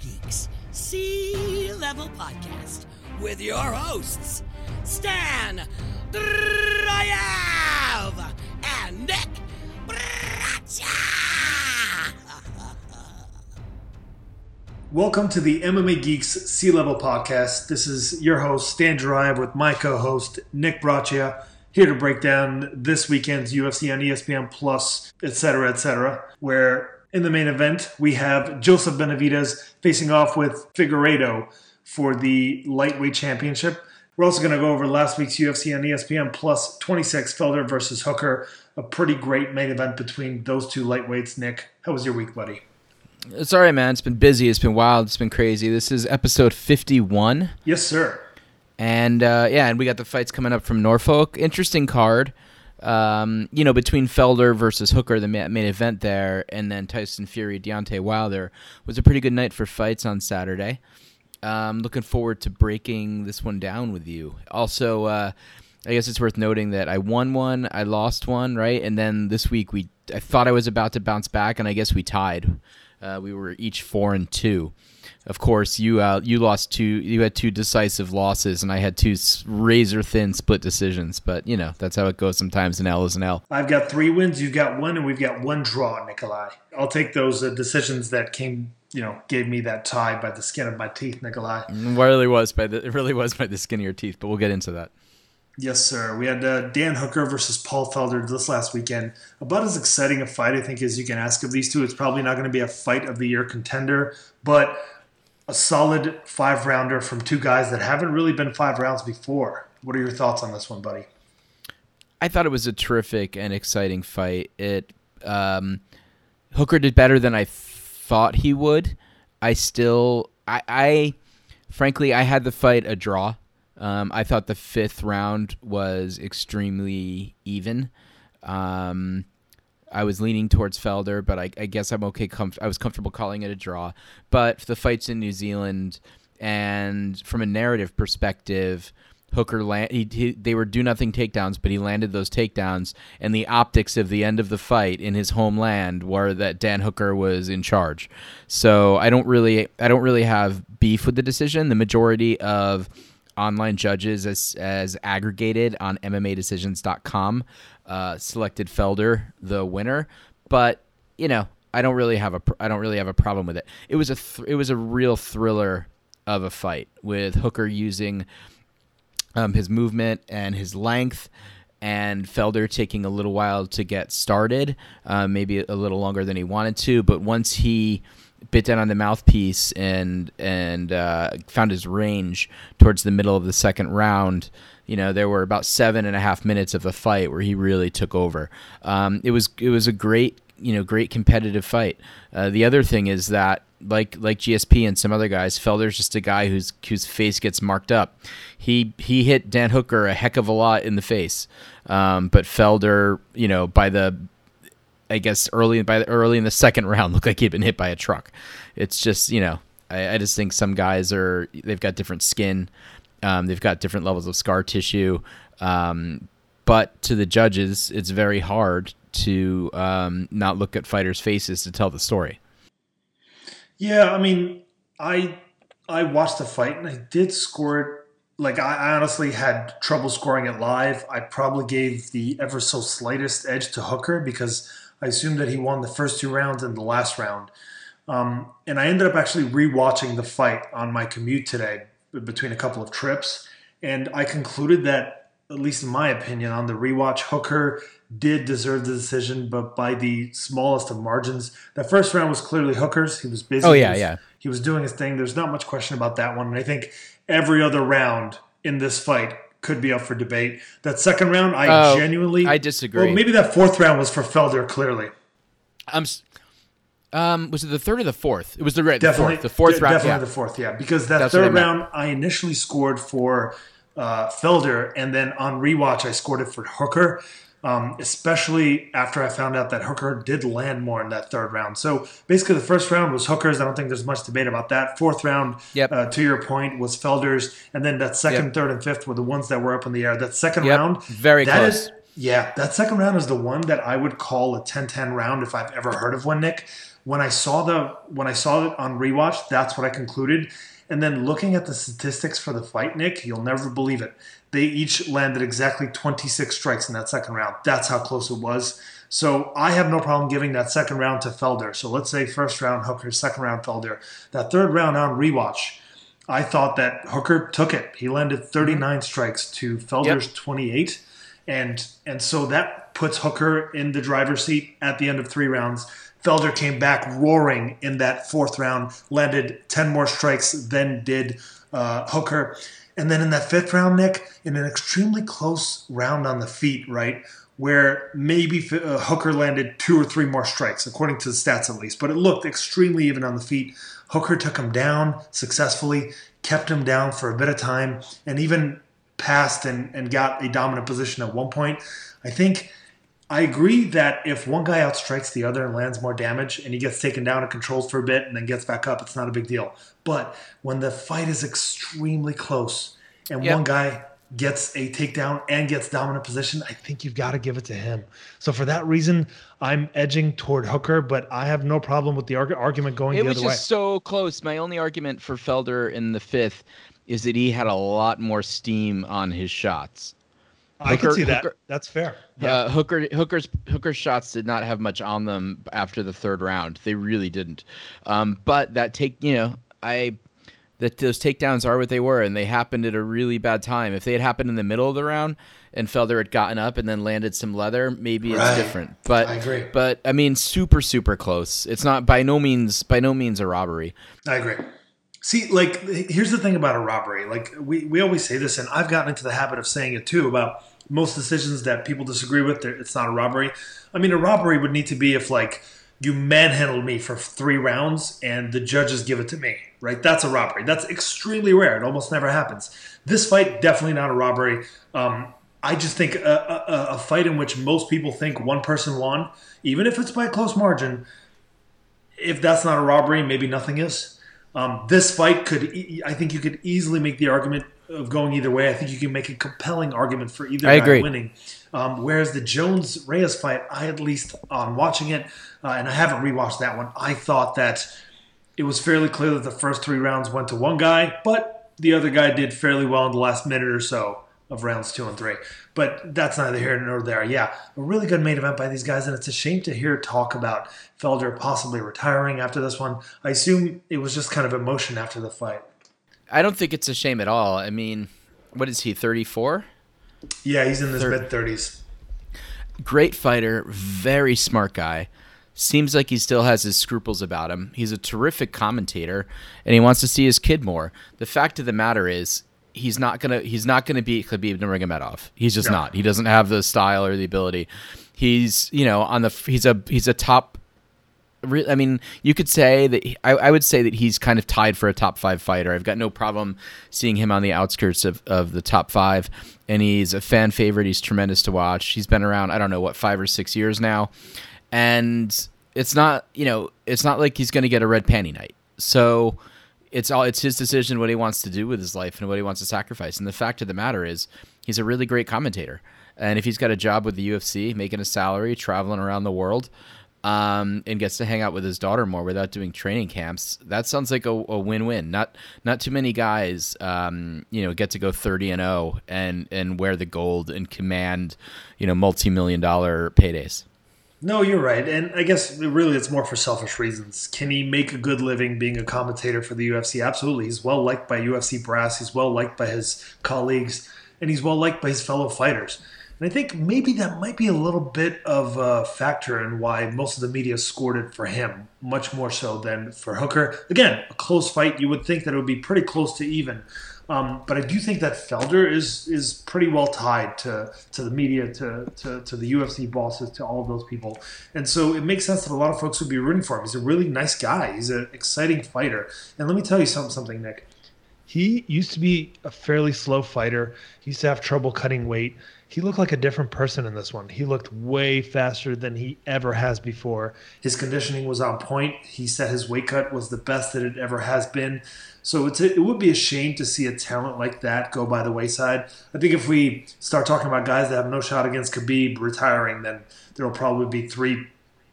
Geeks Sea Level Podcast with your hosts, Stan Dryav and Nick Bracha. Welcome to the MMA Geeks Sea Level Podcast. This is your host, Stan Drive, with my co host, Nick Braccia, here to break down this weekend's UFC on ESPN Plus, etc., etc., where in the main event we have Joseph Benavidez facing off with Figueiredo for the lightweight championship. We're also going to go over last week's UFC on ESPN Plus 26 Felder versus Hooker, a pretty great main event between those two lightweights. Nick, how was your week, buddy? It's all right, man. It's been busy. It's been wild. It's been crazy. This is episode 51. Yes, sir. And uh, yeah, and we got the fights coming up from Norfolk. Interesting card. Um, you know, between Felder versus Hooker, the main event there, and then Tyson Fury, Deontay Wilder was a pretty good night for fights on Saturday. Um, looking forward to breaking this one down with you. Also, uh, I guess it's worth noting that I won one, I lost one, right? And then this week we, I thought I was about to bounce back, and I guess we tied. Uh, we were each four and two. Of course, you uh, you lost two. You had two decisive losses, and I had two razor thin split decisions. But you know that's how it goes sometimes. An L is an L. I've got three wins. You've got one, and we've got one draw, Nikolai. I'll take those uh, decisions that came, you know, gave me that tie by the skin of my teeth, Nikolai. It really was by the it really was by the skin of your teeth. But we'll get into that. Yes, sir. We had uh, Dan Hooker versus Paul Felder this last weekend. About as exciting a fight, I think, as you can ask of these two. It's probably not going to be a fight of the year contender, but a solid five rounder from two guys that haven't really been five rounds before. What are your thoughts on this one, buddy? I thought it was a terrific and exciting fight. It um, Hooker did better than I thought he would. I still, I, I frankly, I had the fight a draw. Um, I thought the fifth round was extremely even. Um, I was leaning towards Felder, but I, I guess I'm okay. Comf- I was comfortable calling it a draw. But the fights in New Zealand, and from a narrative perspective, Hooker land he, he, they were do nothing takedowns, but he landed those takedowns, and the optics of the end of the fight in his homeland were that Dan Hooker was in charge. So I don't really I don't really have beef with the decision. The majority of online judges as as aggregated on MMADecisions.com uh, selected Felder the winner, but you know I don't really have a I don't really have a problem with it. It was a th- it was a real thriller of a fight with Hooker using um, his movement and his length, and Felder taking a little while to get started, uh, maybe a little longer than he wanted to. But once he bit down on the mouthpiece and and uh, found his range towards the middle of the second round, you know there were about seven and a half minutes of the fight where he really took over. Um, it was it was a great you know great competitive fight. Uh, the other thing is that like like GSP and some other guys, Felder's just a guy whose whose face gets marked up. He he hit Dan Hooker a heck of a lot in the face, um, but Felder, you know, by the I guess early by the, early in the second round, looked like he'd been hit by a truck. It's just you know, I, I just think some guys are they've got different skin, um, they've got different levels of scar tissue, um, but to the judges, it's very hard to um, not look at fighters' faces to tell the story. Yeah, I mean, I I watched the fight and I did score it. Like I, honestly had trouble scoring it live. I probably gave the ever so slightest edge to Hooker because I assumed that he won the first two rounds and the last round. Um, and I ended up actually rewatching the fight on my commute today between a couple of trips, and I concluded that, at least in my opinion, on the rewatch, Hooker did deserve the decision, but by the smallest of margins. The first round was clearly Hooker's. He was busy. Oh yeah, he was, yeah. He was doing his thing. There's not much question about that one. And I think every other round in this fight could be up for debate. That second round, I Oh, genuinely I disagree. Well, maybe that fourth round was for Felder. Clearly, I'm. Um, was it the third or the fourth? It was the, right, the definitely fourth. The fourth de- round. Definitely Yeah. the fourth. Yeah, because that That's what I third round, I initially scored for uh, Felder, and then on rewatch, I scored it for Hooker. Um, especially after I found out that Hooker did land more in that third round. So basically, the first round was Hooker's. I don't think there's much debate about that. Fourth round, Yep. uh, to your point, was Felder's, and then that second, Yep. third, and fifth were the ones that were up in the air. That second Yep. round, Very that close. is- yeah, that second round is the one that I would call a 10-10 round if I've ever heard of one, Nick. When I saw the when I saw it on rewatch, that's what I concluded. And then looking at the statistics for the fight, Nick, you'll never believe it. They each landed exactly 26 strikes in that second round. That's how close it was. So I have no problem giving that second round to Felder. So let's say first round Hooker, second round Felder. That third round on rewatch, I thought that Hooker took it. He landed mm-hmm. 39 strikes to Felder's yep. 28. And and so that puts Hooker in the driver's seat at the end of three rounds. Felder came back roaring in that fourth round, landed 10 more strikes than did uh, Hooker. And then in that fifth round, Nick, in an extremely close round on the feet, right, where maybe uh, Hooker landed two or three more strikes, according to the stats at least, but it looked extremely even on the feet. Hooker took him down successfully, kept him down for a bit of time, and even passed and, and got a dominant position at one point. I think I agree that if one guy outstrikes the other and lands more damage and he gets taken down and controls for a bit and then gets back up, it's not a big deal. But when the fight is extremely close and yep. one guy gets a takedown and gets dominant position, I think you've got to give it to him. So for that reason, I'm edging toward Hooker, but I have no problem with the argument going it the other way. It was just so close. My only argument for Felder in the fifth is that he had a lot more steam on his shots. I can see that. Hooker, That's fair. Yeah. Uh, Hooker Hooker's Hooker's shots did not have much on them after the third round. They really didn't. Um, but that take you know I that those takedowns are what they were, and they happened at a really bad time. If they had happened in the middle of the round and Felder had gotten up and then landed some leather, maybe right. it's different. But I agree. But I mean, super super close. It's not by no means by no means a robbery. I agree. See, like, here's the thing about a robbery. Like, we, we always say this, and I've gotten into the habit of saying it too about most decisions that people disagree with, it's not a robbery. I mean, a robbery would need to be if like you manhandled me for three rounds and the judges give it to me, right? That's a robbery. That's extremely rare. It almost never happens. This fight definitely not a robbery. Um, I just think a, a, a fight in which most people think one person won, even if it's by a close margin, if that's not a robbery, maybe nothing is. Um, this fight could, I think you could easily make the argument of going either way. I think you can make a compelling argument for either I guy agree. winning. Um, whereas the Jones Reyes fight, I at least on watching it, uh, and I haven't rewatched that one. I thought that it was fairly clear that the first three rounds went to one guy, but the other guy did fairly well in the last minute or so of rounds two and three. But that's neither here nor there. Yeah, a really good main event by these guys, and it's a shame to hear talk about Felder possibly retiring after this one. I assume it was just kind of emotion after the fight. I don't think it's a shame at all. I mean, what is he? Thirty four. Yeah, he's in his mid thirties. Great fighter, very smart guy. Seems like he still has his scruples about him. He's a terrific commentator, and he wants to see his kid more. The fact of the matter is, he's not gonna he's not gonna beat Khabib Nurmagomedov. He's just no. not. He doesn't have the style or the ability. He's you know on the he's a he's a top I mean, you could say that he, I, I, would say that he's kind of tied for a top five fighter. I've got no problem seeing him on the outskirts of, of the top five, and he's a fan favorite. He's tremendous to watch. He's been around, I don't know, what, five or six years now. And it's not, you know, it's not like he's going to get a red panty night. So it's all, it's his decision what he wants to do with his life and what he wants to sacrifice. And the fact of the matter is, he's a really great commentator. And if he's got a job with the UFC, making a salary, traveling around the world, um, and gets to hang out with his daughter more without doing training camps. That sounds like a, a win-win. Not not too many guys, um, you know, get to go thirty and zero oh and and wear the gold and command, you know, multi-million dollar paydays. No, you're right, and I guess really it's more for selfish reasons. Can he make a good living being a commentator for the UFC? Absolutely, he's well liked by UFC brass. He's well liked by his colleagues, and he's well liked by his fellow fighters. And I think maybe that might be a little bit of a factor in why most of the media scored it for him, much more so than for Hooker. Again, a close fight. You would think that it would be pretty close to even. Um, but I do think that Felder is is pretty well tied to to the media, to, to, to the UFC bosses, to all of those people, and so it makes sense that a lot of folks would be rooting for him. He's a really nice guy. He's an exciting fighter, and let me tell you something, something Nick. He used to be a fairly slow fighter. He used to have trouble cutting weight he looked like a different person in this one. He looked way faster than he ever has before. His conditioning was on point. He said his weight cut was the best that it ever has been. So it's a, it would be a shame to see a talent like that go by the wayside. I think if we start talking about guys that have no shot against Khabib retiring, then there will probably be three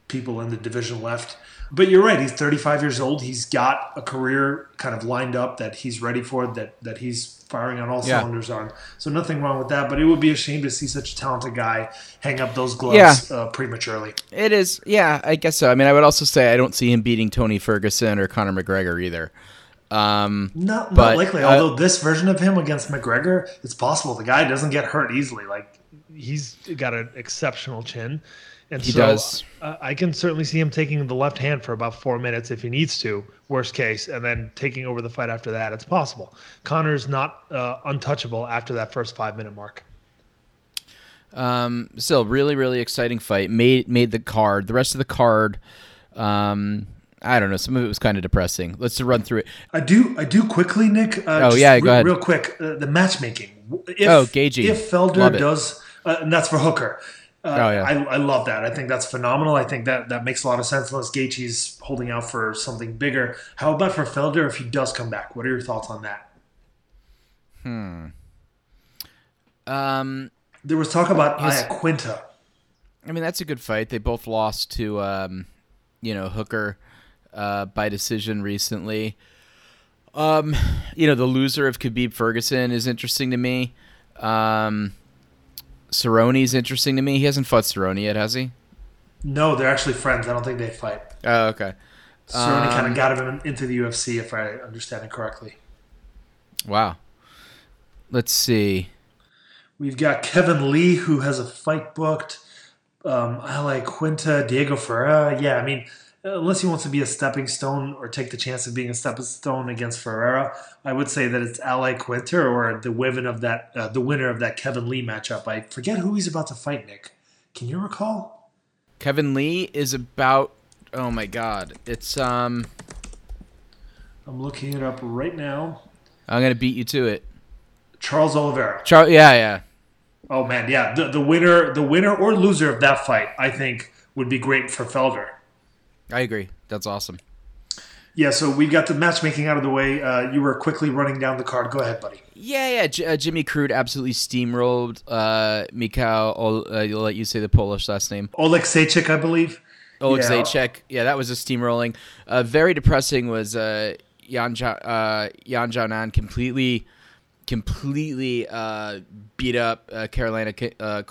people in the division left. But you're right. He's 35 years old. He's got a career kind of lined up that he's ready for. That that he's firing on all Yeah. cylinders on. So nothing wrong with that. But it would be a shame to see such a talented guy hang up those gloves uh, prematurely. It is, yeah, I guess so. I mean, I would also say I don't see him beating Tony Ferguson or Conor McGregor either. Um, Not, not likely. uh, Although this version of him against McGregor, it's possible. The guy doesn't get hurt easily. Like he's got an exceptional chin, and He so does. Uh, I can certainly see him taking the left hand for about four minutes if he needs to, worst case, and then taking over the fight after that. It's possible. Conor's not uh, untouchable after that first five minute mark. um, still, really, really exciting fight. Made made the card. The rest of the card, um, I don't know. Some of it was kind of depressing. Let's run through it. I do, I do quickly, Nick. Uh, Oh, just yeah, re- go ahead. Real quick, uh, the matchmaking. If, Oh, Gaethje. If Felder Love does, uh, and that's for Hooker. Uh, Oh, yeah. I, I love that. I think that's phenomenal. I think that that makes a lot of sense unless Gaethje's holding out for something bigger. How about for Felder if he does come back? What are your thoughts on that? Hmm. Um, There was talk about His- Iaquinta. I mean, that's a good fight. They both lost to, um, you know, Hooker uh, by decision recently. Um, you know, the loser of Khabib Ferguson is interesting to me. Um, Cerrone's interesting to me. He hasn't fought Cerrone yet, has he? No, they're actually friends. I don't think they fight. Oh, okay. Cerrone kind Um, of got him into the UFC, if I understand it correctly. Wow. Let's see. We've got Kevin Lee, who has a fight booked. Um, Iaquinta, Diego Ferreira. Yeah, I mean, unless he wants to be a stepping stone or take the chance of being a stepping stone against Ferreira, I would say that it's Iaquinta or the winner of that, uh, the winner of that Kevin Lee matchup. I forget who he's about to fight. Nick, can you recall? Kevin Lee is about. Oh my God! It's um. I'm looking it up right now. I'm gonna beat you to it. Charles Oliveira. Char- yeah, yeah. Oh man, yeah, the, the winner, the winner or loser of that fight, I think would be great for Felder. I agree. That's awesome. Yeah, so we got the matchmaking out of the way. Uh, you were quickly running down the card. Go ahead, buddy. Yeah, yeah. J- uh, Jimmy Crute absolutely steamrolled uh, Mikhail. Ol- uh, you'll let you say the Polish last name. Oleksiejczuk, I believe. Oleg Yeah. Yeah, that was a steamrolling. Uh, very depressing was uh, Jan ja- uh, Jan Janan completely, completely uh, beat up uh, Carolina K- uh,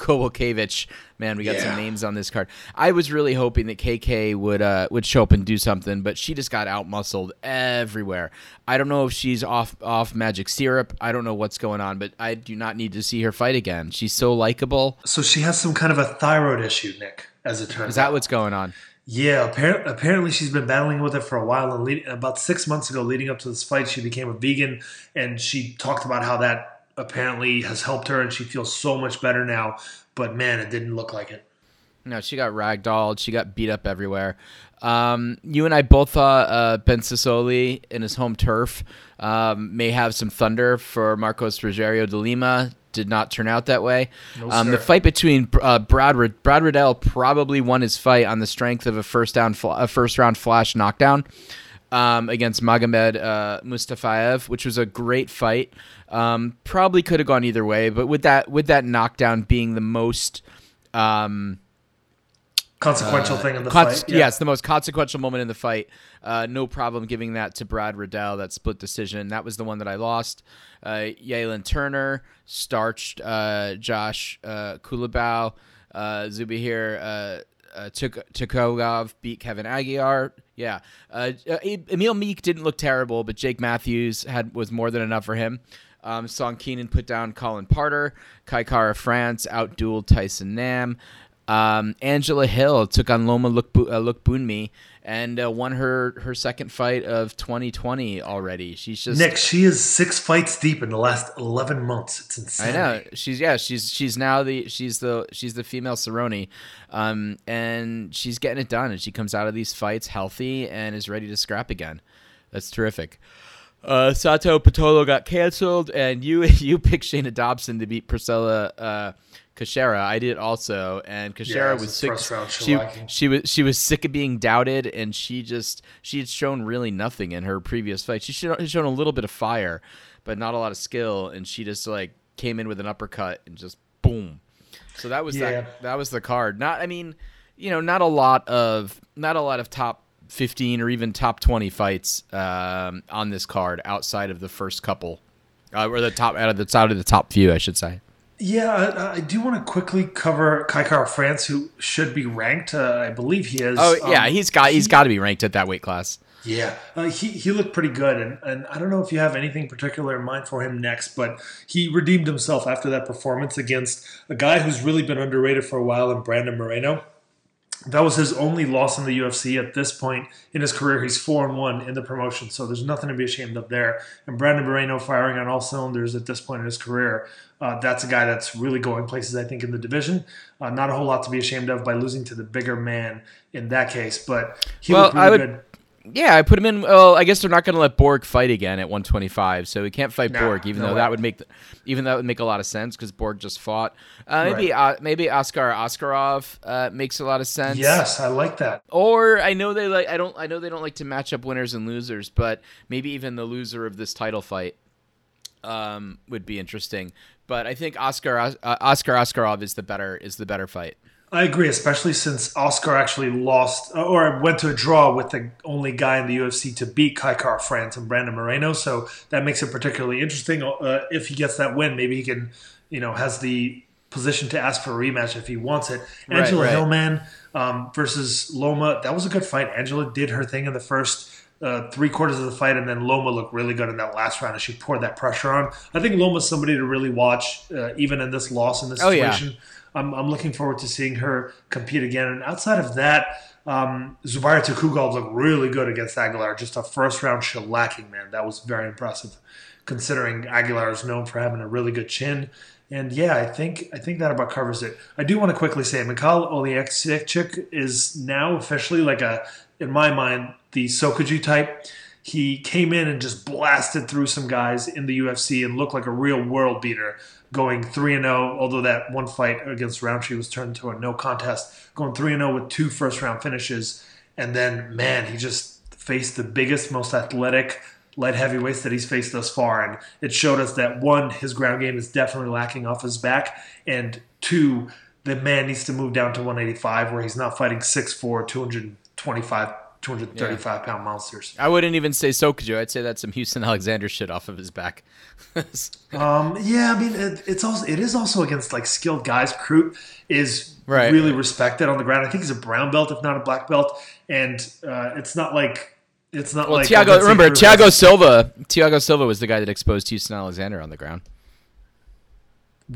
Kowalkiewicz. Man, we got Yeah. some names on this card. I was really hoping that KK would uh, would show up and do something, but she just got out muscled everywhere. I don't know if she's off off magic syrup. I don't know what's going on, but I do not need to see her fight again. She's so likable. So she has some kind of a thyroid issue, Nick, as it turns Is that out. what's going on? Yeah, appar- apparently she's been battling with it for a while. And lead- about six months ago, leading up to this fight, she became a vegan, and she talked about how that apparently has helped her, and she feels so much better now. But man, it didn't look like it. No, she got ragdolled. She got beat up everywhere. Um, you and I both thought uh, Ben Sosoli in his home turf um, may have some thunder for Marcos Rogerio de Lima. Did not turn out that way. um, the fight between uh, Brad Rid- Brad Riddell probably won his fight on the strength of a first down fl- a first round flash knockdown um, against Magomed uh, Mustafaev, which was a great fight. Um, probably could have gone either way, but with that with that knockdown being the most um, Consequential thing in the fight. Yes, the most consequential moment in the fight. Uh, no problem giving that to Brad Riddell, that split decision. That was the one that I lost. Uh, Jalin Turner starched uh, Josh uh, Culibao. Uh, Zubihir uh, uh, Tuk- Tukhugov beat Kevin Aguilar. Yeah. Uh, uh, Emil Meek didn't look terrible, but Jake Matthews had was more than enough for him. Um, Song Kenan put down Callan Potter. Kai Kara France outdueled Tyson Nam. Um, Angela Hill took on Loma Lukbu- uh, Lookboonmee and uh, won her, her second fight of 2020 already. She's just Nick, she is six fights deep in the last eleven months. It's insane. I know she's yeah she's she's now the she's the she's the female Cerrone, um, and she's getting it done and she comes out of these fights healthy and is ready to scrap again. That's terrific. Uh, Sato Patolo got canceled, and you you picked Shana Dobson to beat Priscilla Cachoeira. I did also, and Yeah, Cachoeira it was sick. She, she was she was sick of being doubted, and she just she had shown really nothing in her previous fight. She had shown a little bit of fire, but not a lot of skill, and she just like came in with an uppercut and just boom. So that was Yeah. that that was the card. Not I mean, you know, not a lot of not a lot of top 15 or even top 20 fights um, on this card outside of the first couple, uh, or the top out of the out of the top few, I should say. Yeah, I, I do want to quickly cover Kai Kara-France, who should be ranked. Uh, I believe he is. Oh yeah, um, he's got he's got to be ranked at that weight class. Yeah, uh, he he looked pretty good, and, and I don't know if you have anything particular in mind for him next, but he redeemed himself after that performance against a guy who's really been underrated for a while, in Brandon Moreno. That was his only loss in the UFC at this point in his career. He's four and one in the promotion, so there's nothing to be ashamed of there. And Brandon Moreno firing on all cylinders at this point in his career. Uh, that's a guy that's really going places, I think, in the division. Uh, not a whole lot to be ashamed of by losing to the bigger man in that case, but he well, looked really would, good. Yeah, I put him in. Well, I guess they're not going to let Borg fight again at 125, so he can't fight Borg, even no though way. that would make the, even that would make a lot of sense because Borg just fought. Uh, maybe right. uh, maybe Askar Askarov uh, makes a lot of sense. Yes, I like that. Or I know they like. I don't. I know they don't like to match up winners and losers, but maybe even the loser of this title fight um, would be interesting. But I think Oscar uh, Askar Askarov is the better is the better fight. I agree, especially since Oscar actually lost or went to a draw with the only guy in the UFC to beat Kai Kara-France and Brandon Moreno. So that makes it particularly interesting. Uh, if he gets that win, maybe he can, you know, has the position to ask for a rematch if he wants it. Angela right, right. Hillman um, versus Loma, that was a good fight. Angela did her thing in the first uh, three quarters of the fight, and then Loma looked really good in that last round as she poured that pressure on. I think Loma's somebody to really watch, uh, even in this loss in this oh, situation. Yeah I'm, I'm looking forward to seeing her compete again. And outside of that, um, Zubaira Tukhugov looked really good against Aguilar. Just a first round shellacking, man. That was very impressive, considering Aguilar is known for having a really good chin. And yeah, I think I think that about covers it. I do want to quickly say Mikhail Oleksiejczuk is now officially like a, in my mind, the Sokoudjou type. He came in and just blasted through some guys in the UFC and looked like a real world beater going 3 and 0, although that one fight against Rountree was turned into a no contest, going 3 and 0 with two first round finishes. And then, man, he just faced the biggest, most athletic light heavyweights that he's faced thus far. And it showed us that one, his ground game is definitely lacking off his back. And two, the man needs to move down to 185 where he's not fighting 6'4, 225 235 yeah. pound monsters. I wouldn't even say Sokoudjou. I'd say that's some Houston Alexander shit off of his back. um, yeah, I mean, it, it's also it is also against like skilled guys. Crute is right. really respected on the ground. I think he's a brown belt, if not a black belt, and uh, it's not like it's not well, like Thiago. Remember, Thiago Silva. Thiago Silva was the guy that exposed Houston Alexander on the ground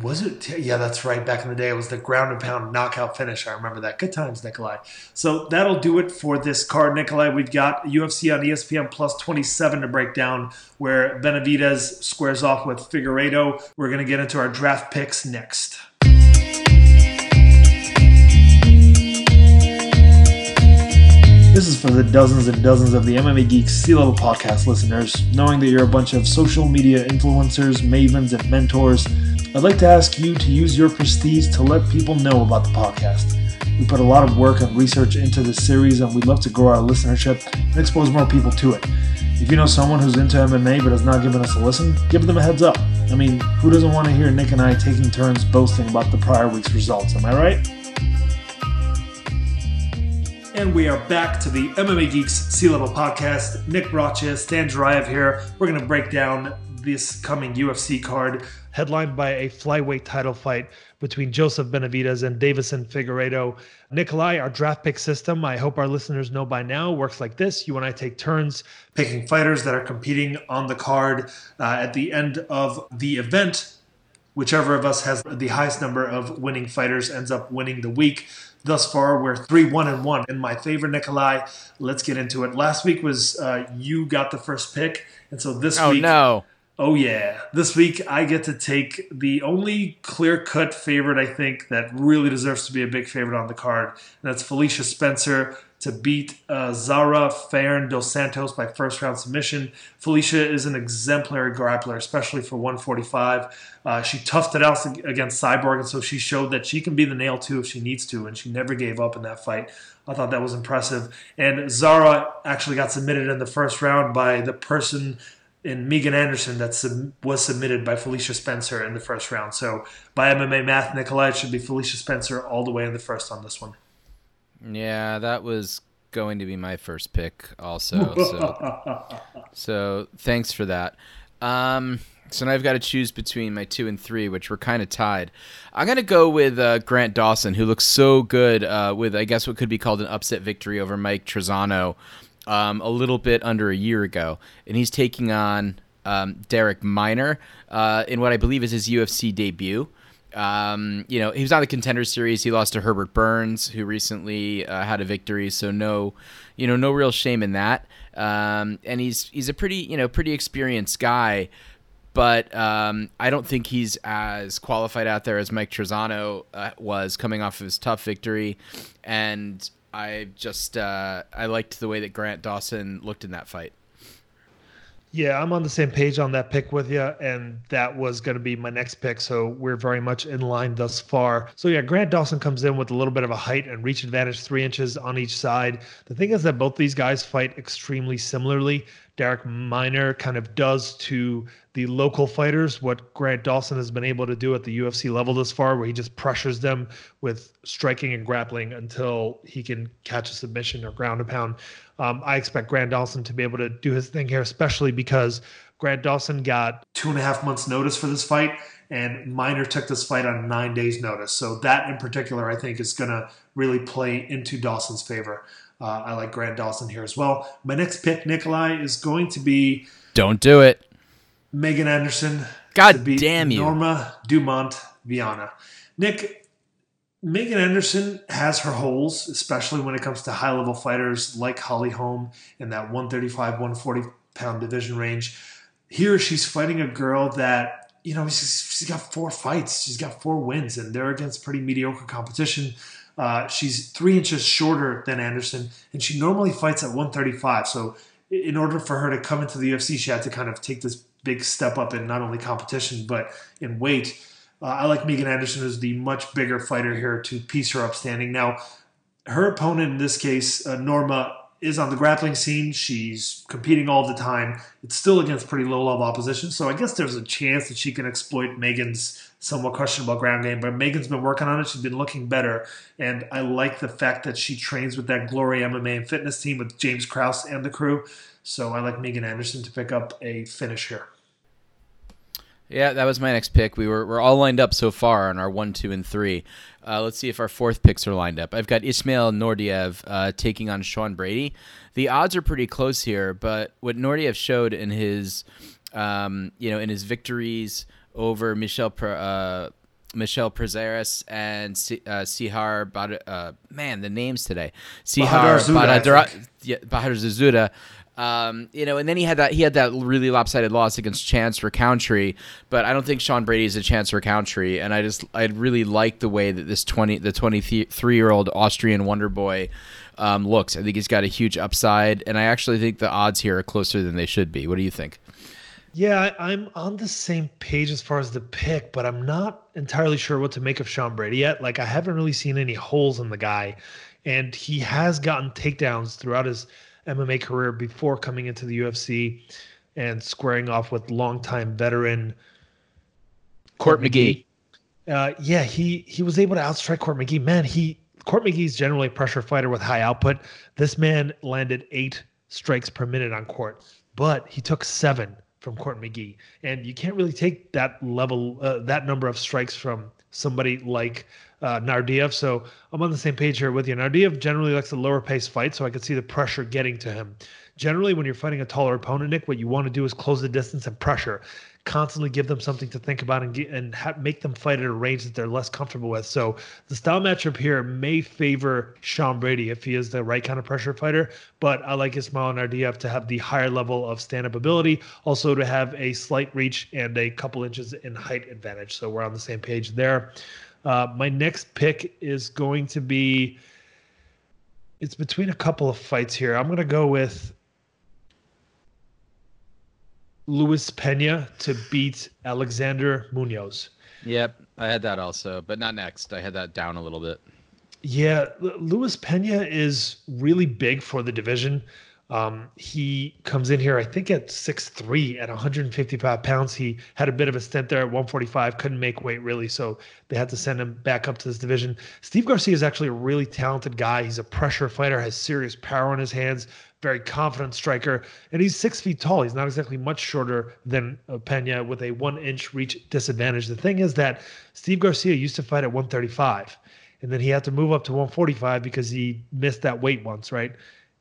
was it? Yeah, that's right. Back in the day, it was the ground and pound knockout finish. I remember that. Good times, Nikolai. So that'll do it for this card, Nikolai. We've got UFC on ESPN Plus 27 to break down, where Benavidez squares off with Figueiredo. We're going to get into our draft picks next. This is for the dozens and dozens of the MMA Geeks C Level Podcast listeners, knowing that you're a bunch of social media influencers, mavens, and mentors I'd like to ask you to use your prestige to let people know about the podcast. We put a lot of work and research into this series, and we'd love to grow our listenership and expose more people to it. If you know someone who's into MMA but has not given us a listen, give them a heads up. I mean, who doesn't want to hear Nick and I taking turns boasting about the prior week's results? Am I right? And we are back to the MMA Geeks Sea Level Podcast. Nick Braccia, Stan Juraev here. We're going to break down this coming UFC card headlined by a flyweight title fight between Joseph Benavidez and Deiveson Figueiredo. Nikolai, our draft pick system, I hope our listeners know by now, works like this. You and I take turns picking fighters that are competing on the card uh, at the end of the event. Whichever of us has the highest number of winning fighters ends up winning the week. Thus far, we're three one and one in my favor, Nikolai. Let's get into it. Last week was uh, you got the first pick, and so this oh, week, no, Oh, yeah. This week, I get to take the only clear cut favorite I think that really deserves to be a big favorite on the card. And that's Felicia Spencer to beat uh, Zarah Fairn dos Santos by first round submission. Felicia is an exemplary grappler, especially for 145. Uh, she toughed it out against Cyborg, and so she showed that she can be the nail too if she needs to, and she never gave up in that fight. I thought that was impressive. And Zara actually got submitted in the first round by the person in Megan Anderson that sub- was submitted by Felicia Spencer in the first round. So by MMA math, Nikolai should be Felicia Spencer all the way in the first on this one. Yeah, that was going to be my first pick also. So, so thanks for that. Um, so now I've got to choose between my two and three, which were kind of tied. I'm gonna go with uh, Grant Dawson, who looks so good uh, with I guess what could be called an upset victory over Mike Trizano um, a little bit under a year ago, and he's taking on um, Darrick Minner uh, in what I believe is his UFC debut. Um, you know, he was on the contender series. He lost to Herbert Burns, who recently uh, had a victory. So no, you know, no real shame in that. Um, and he's he's a pretty you know pretty experienced guy, but um, I don't think he's as qualified out there as Mike Trizano uh, was coming off of his tough victory. And I just uh, I liked the way that Grant Dawson looked in that fight. Yeah, I'm on the same page on that pick with you, and that was going to be my next pick. So we're very much in line thus far. So yeah, Grant Dawson comes in with a little bit of a height and reach advantage, three inches on each side. The thing is that both these guys fight extremely similarly. Darrick Minner kind of does to the local fighters what Grant Dawson has been able to do at the UFC level this far, where he just pressures them with striking and grappling until he can catch a submission or ground a pound. Um, I expect Grant Dawson to be able to do his thing here, especially because Grant Dawson got two and a half months notice for this fight, and Minner took this fight on nine days notice. So that in particular, I think, is going to really play into Dawson's favor. Uh, I like Grant Dawson here as well. My next pick, Nikolai, is going to be Don't do it. Megan Anderson. God damn you. Norma Dumont Viana. Nick, Megan Anderson has her holes, especially when it comes to high level fighters like Holly Holm in that 135, 140 pound division range. Here, she's fighting a girl that, you know, she's, she's got four fights, she's got four wins, and they're against pretty mediocre competition. Uh, she's three inches shorter than Anderson, and she normally fights at 135. So, in order for her to come into the UFC, she had to kind of take this big step up in not only competition, but in weight. Uh, I like Megan Anderson as the much bigger fighter here to piece her up standing. Now, her opponent in this case, uh, Norma, is on the grappling scene. She's competing all the time. It's still against pretty low level opposition, so I guess there's a chance that she can exploit Megan's somewhat questionable ground game. But Megan's been working on it. She's been looking better, and I like the fact that she trains with that Glory MMA and fitness team with James Krause and the crew. So I like Megan Anderson to pick up a finish here. Yeah, that was my next pick. We were we're all lined up so far on our one, two, and three. Uh, let's see if our fourth picks are lined up. I've got Ismail Naurdiev uh, taking on Sean Brady. The odds are pretty close here, but what Naurdiev showed in his, um, you know, in his victories over Michel uh, Michel Prazeres and uh, Sihar Bad- uh, man, the names today. Sihar Bahadur Zazura um, you know, and then he had that he had that really lopsided loss against Chance Rencountre, but I don't think Sean Brady is a Chance Rencountre, and I just I really like the way that this twenty the twenty three year old Austrian Wonder Boy um, looks. I think he's got a huge upside, and I actually think the odds here are closer than they should be. What do you think? Yeah, I'm on the same page as far as the pick, but I'm not entirely sure what to make of Sean Brady yet. Like I haven't really seen any holes in the guy, and he has gotten takedowns throughout his MMA career before coming into the UFC and squaring off with longtime veteran Court, Court McGee. Uh, yeah, he he was able to outstrike Court McGee. Man, he Court McGee's generally a pressure fighter with high output. This man landed eight strikes per minute on Court, but he took seven from Court McGee, and you can't really take that level, uh, that number of strikes from somebody like uh, Naurdiev. So I'm on the same page here with you. Naurdiev generally likes a lower pace fight, so I could see the pressure getting to him. Generally, when you're fighting a taller opponent, Nick, what you want to do is close the distance and pressure. Constantly give them something to think about and get, and ha- make them fight at a range that they're less comfortable with. So the style matchup here may favor Sean Brady if he is the right kind of pressure fighter. But I like Ismail Naurdiev to have the higher level of stand-up ability, also to have a slight reach and a couple inches in height advantage. So we're on the same page there. Uh, my next pick is going to be. It's between a couple of fights here. I'm going to go with Luis Pena to beat Alexander Munoz. Yep, I had that also, but not next. I had that down a little bit. Yeah, Luis Pena is really big for the division. Um, he comes in here, I think, at 6'3 at 155 pounds. He had a bit of a stint there at 145, couldn't make weight really, so they had to send him back up to this division. Steve Garcia is actually a really talented guy. He's a pressure fighter, has serious power in his hands, very confident striker, and he's six feet tall. He's not exactly much shorter than uh, Pena with a one inch reach disadvantage. The thing is that Steve Garcia used to fight at 135, and then he had to move up to 145 because he missed that weight once, right?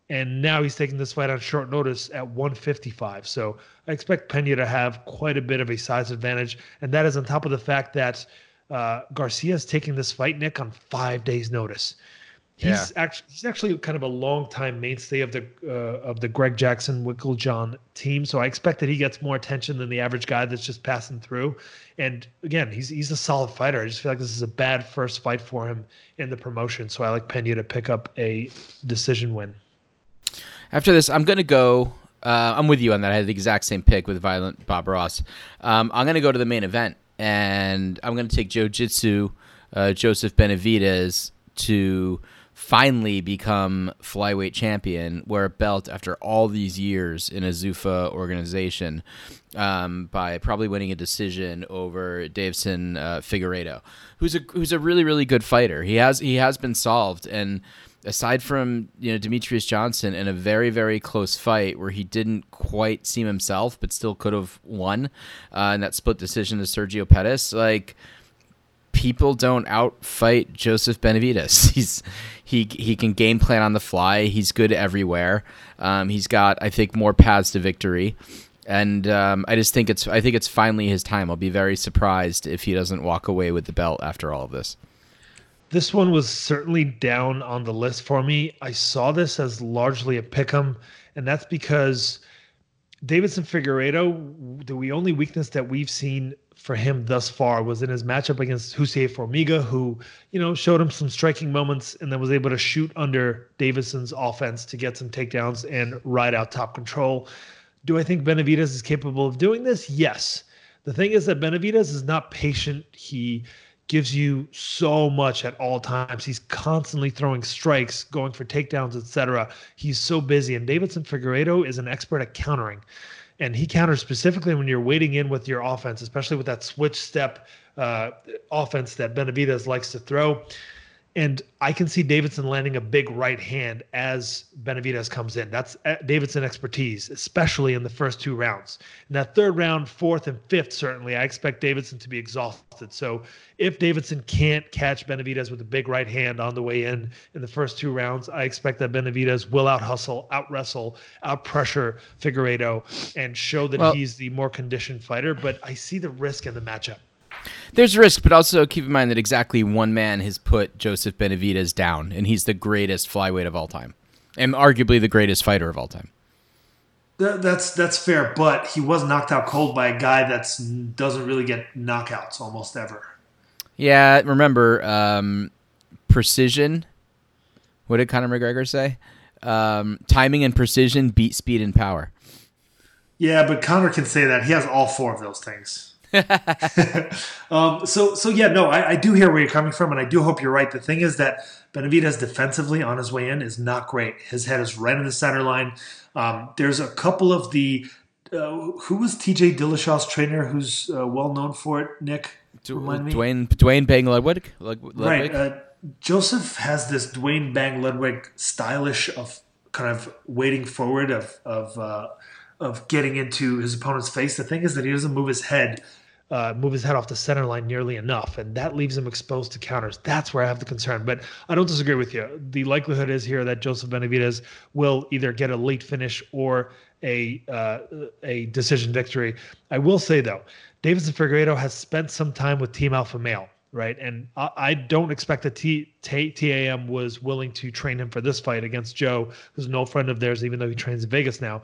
and now he's taking this fight on short notice at 155. So I expect Pena to have quite a bit of a size advantage, and that is on top of the fact that uh, Garcia is taking this fight, Nick, on five days' notice. He's yeah. actually he's actually kind of a long time mainstay of the uh, of the Greg Jackson Winkeljohn team. So I expect that he gets more attention than the average guy that's just passing through. And again, he's he's a solid fighter. I just feel like this is a bad first fight for him in the promotion. So I like Pena to pick up a decision win. After this, I'm gonna go. Uh, I'm with you on that. I had the exact same pick with Violent Bob Ross. Um, I'm gonna go to the main event, and I'm gonna take Joe Jitsu, uh, Joseph Benavidez to finally become flyweight champion, wear a belt after all these years in a Zuffa organization, um, by probably winning a decision over Deiveson uh, Figueiredo, who's a who's a really really good fighter. He has he has been solved and aside from you know Demetrious Johnson in a very very close fight where he didn't quite seem himself but still could have won uh, in that split decision to Sergio Pettis like people don't outfight Joseph Benavidez. he's he he can game plan on the fly. He's good everywhere. Um, he's got I think more paths to victory. And um, I just think it's I think it's finally his time. I'll be very surprised if he doesn't walk away with the belt after all of this. This one was certainly down on the list for me. I saw this as largely a pick'em, and that's because Deiveson Figueiredo, the only weakness that we've seen for him thus far was in his matchup against Jussier Formiga, who, you know, showed him some striking moments and then was able to shoot under Deiveson's offense to get some takedowns and ride out top control. Do I think Benavidez is capable of doing this? Yes. The thing is that Benavidez is not patient. He gives you so much at all times. He's constantly throwing strikes, going for takedowns, etc. He's so busy. And Deiveson Figueiredo is an expert at countering. And he counters specifically when you're waiting in with your offense, especially with that switch step uh, offense that Benavidez likes to throw. And I can see Deiveson landing a big right hand as Benavidez comes in. That's uh, Deiveson expertise, especially in the first two rounds. In that third round, fourth, and fifth, certainly, I expect Deiveson to be exhausted. So if Deiveson can't catch Benavidez with a big right hand on the way in in the first two rounds, I expect that Benavidez will out hustle, out wrestle, out pressure Figueiredo, and show that well, he's the more conditioned fighter. But I see the risk in the matchup. There's risk, but also keep in mind that exactly one man has put Joseph Benavidez down, and he's the greatest flyweight of all time, and arguably the greatest fighter of all time. That's that's fair, but he was knocked out cold by a guy that doesn't really get knockouts almost ever. Yeah, remember um, precision. What did Conor McGregor say? Um, timing and precision beat speed and power. Yeah, but Conor can say that he has all four of those things. um, so so yeah, no, I, I, do hear where you're coming from, and I do hope you're right. The thing is that Benavidez defensively on his way in is not great. His head is right in the center line. Um, there's a couple of the uh, who was TJ Dillashaw's trainer, who's uh, well known for it. Nick, remind me. Duane Duane Bang Ludwig. Ludwig? Right. Uh, Joseph has this Duane Bang Ludwig stylish of kind of waiting forward of of uh, of getting into his opponent's face. The thing is that he doesn't move his head uh, move his head off the center line nearly enough, and that leaves him exposed to counters. That's where I have the concern. But I don't disagree with you. The likelihood is here that Joseph Benavidez will either get a late finish or a uh, a decision victory. I will say though, Deiveson Figueiredo has spent some time with Team Alpha Male, right? And I, I don't expect that T, T, TAM was willing to train him for this fight against Joe, who's no friend of theirs, even though he trains in Vegas now.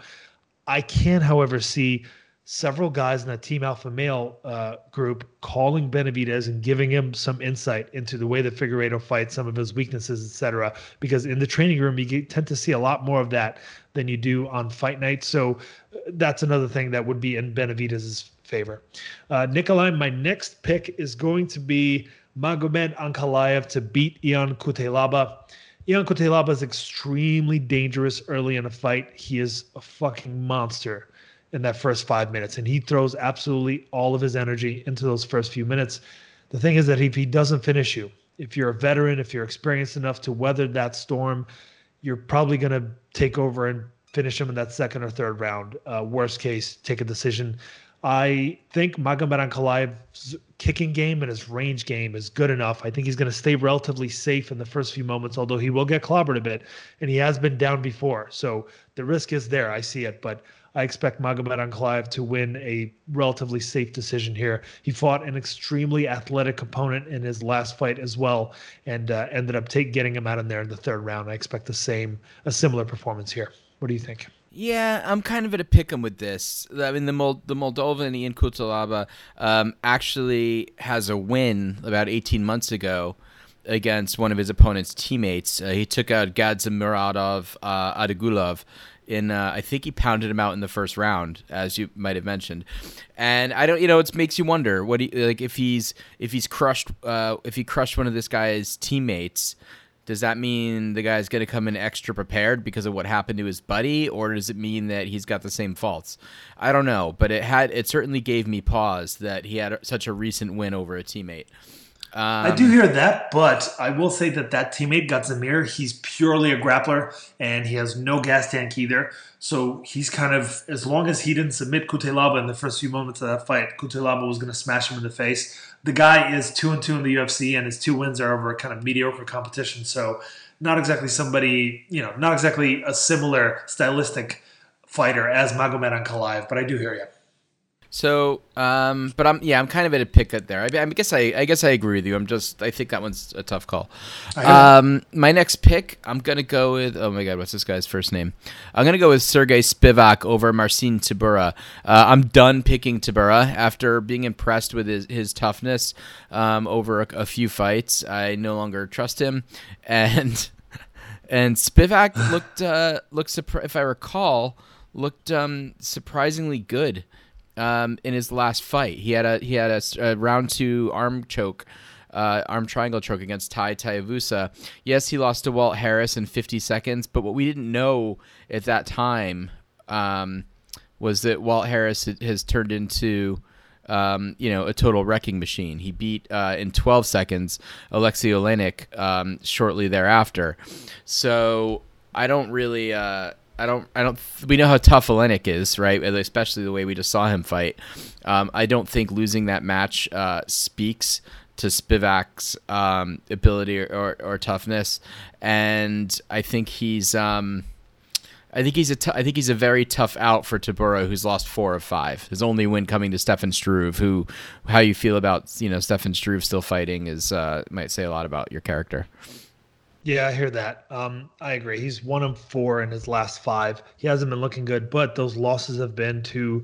I can, however, see several guys in that Team Alpha Male uh, group calling Benavidez and giving him some insight into the way that Figueiredo fights, some of his weaknesses, etc. Because in the training room, you tend to see a lot more of that than you do on fight night. So uh, that's another thing that would be in Benavidez's favor. Uh, Nikolai, my next pick is going to be Magomed Ankalaev to beat Ion Cutelaba. Ion Cutelaba is extremely dangerous early in a fight. He is a fucking monster in that first five minutes, and he throws absolutely all of his energy into those first few minutes. The thing is that if he doesn't finish you, if you're a veteran, if you're experienced enough to weather that storm, you're probably going to take over and finish him in that second or third round. Uh, worst case, take a decision. I think Magomed Ankalaev's kicking game and his range game is good enough. I think he's going to stay relatively safe in the first few moments, although he will get clobbered a bit, and he has been down before. So the risk is there. I see it, but I expect Magomed Ankalaev to win a relatively safe decision here. He fought an extremely athletic opponent in his last fight as well, and uh, ended up take, getting him out in there in the third round. I expect the same, a similar performance here. What do you think? Yeah, I'm kind of at a pick 'em with this. I mean, the Mol- the Moldovan Ion Cutelaba um, actually has a win about 18 months ago against one of his opponent's teammates. Uh, he took out Gadzimuradov uh, Antigulov in uh, I think he pounded him out in the first round, as you might have mentioned. And I don't, you know, it makes you wonder what he like if he's if he's crushed uh, if he crushed one of this guy's teammates. Does that mean the guy's going to come in extra prepared because of what happened to his buddy, or does it mean that he's got the same faults? I don't know, but it had it certainly gave me pause that he had such a recent win over a teammate. Um, I do hear that, but I will say that that teammate Gadzimir, he's purely a grappler and he has no gas tank either. So he's kind of as long as he didn't submit Cutelaba in the first few moments of that fight, Cutelaba was going to smash him in the face. The guy is two and two in the UFC, and his two wins are over kind of mediocre competition. So not exactly somebody, you know, not exactly a similar stylistic fighter as Magomed Ankalaev, but I do hear you. So, um, but I'm yeah, I'm kind of at a pick at there. I, I, guess I, I guess I agree with you. I'm just I think that one's a tough call. Um, my next pick, I'm gonna go with oh my god, what's this guy's first name? I'm gonna go with Sergey Spivak over Marcin Tybura. Uh, I'm done picking Tybura after being impressed with his, his toughness um, over a, a few fights. I no longer trust him, and and Spivak looked uh, looked if I recall looked um, surprisingly good um, in his last fight. He had a he had a, a round two arm choke. Uh, arm triangle choke against Tai Tuivasa. Yes, he lost to Walt Harris in 50 seconds, but what we didn't know at that time um, was that Walt Harris has turned into um, you know, a total wrecking machine. He beat uh, in 12 seconds Alexei Oleinik um, shortly thereafter. So I don't really, uh, I don't I don't we know how tough Oleinik is, right? Especially the way we just saw him fight. Um, I don't think losing that match uh, speaks to Spivak's um, ability or, or, toughness, and I think he's um, I think he's a t- I think he's a very tough out for Tybura, who's lost four of five. His only win coming to Stefan Struve, who how you feel about you know Stefan Struve still fighting is uh, might say a lot about your character. Yeah, I hear that. Um, I agree. He's one of four in his last five. He hasn't been looking good, but those losses have been to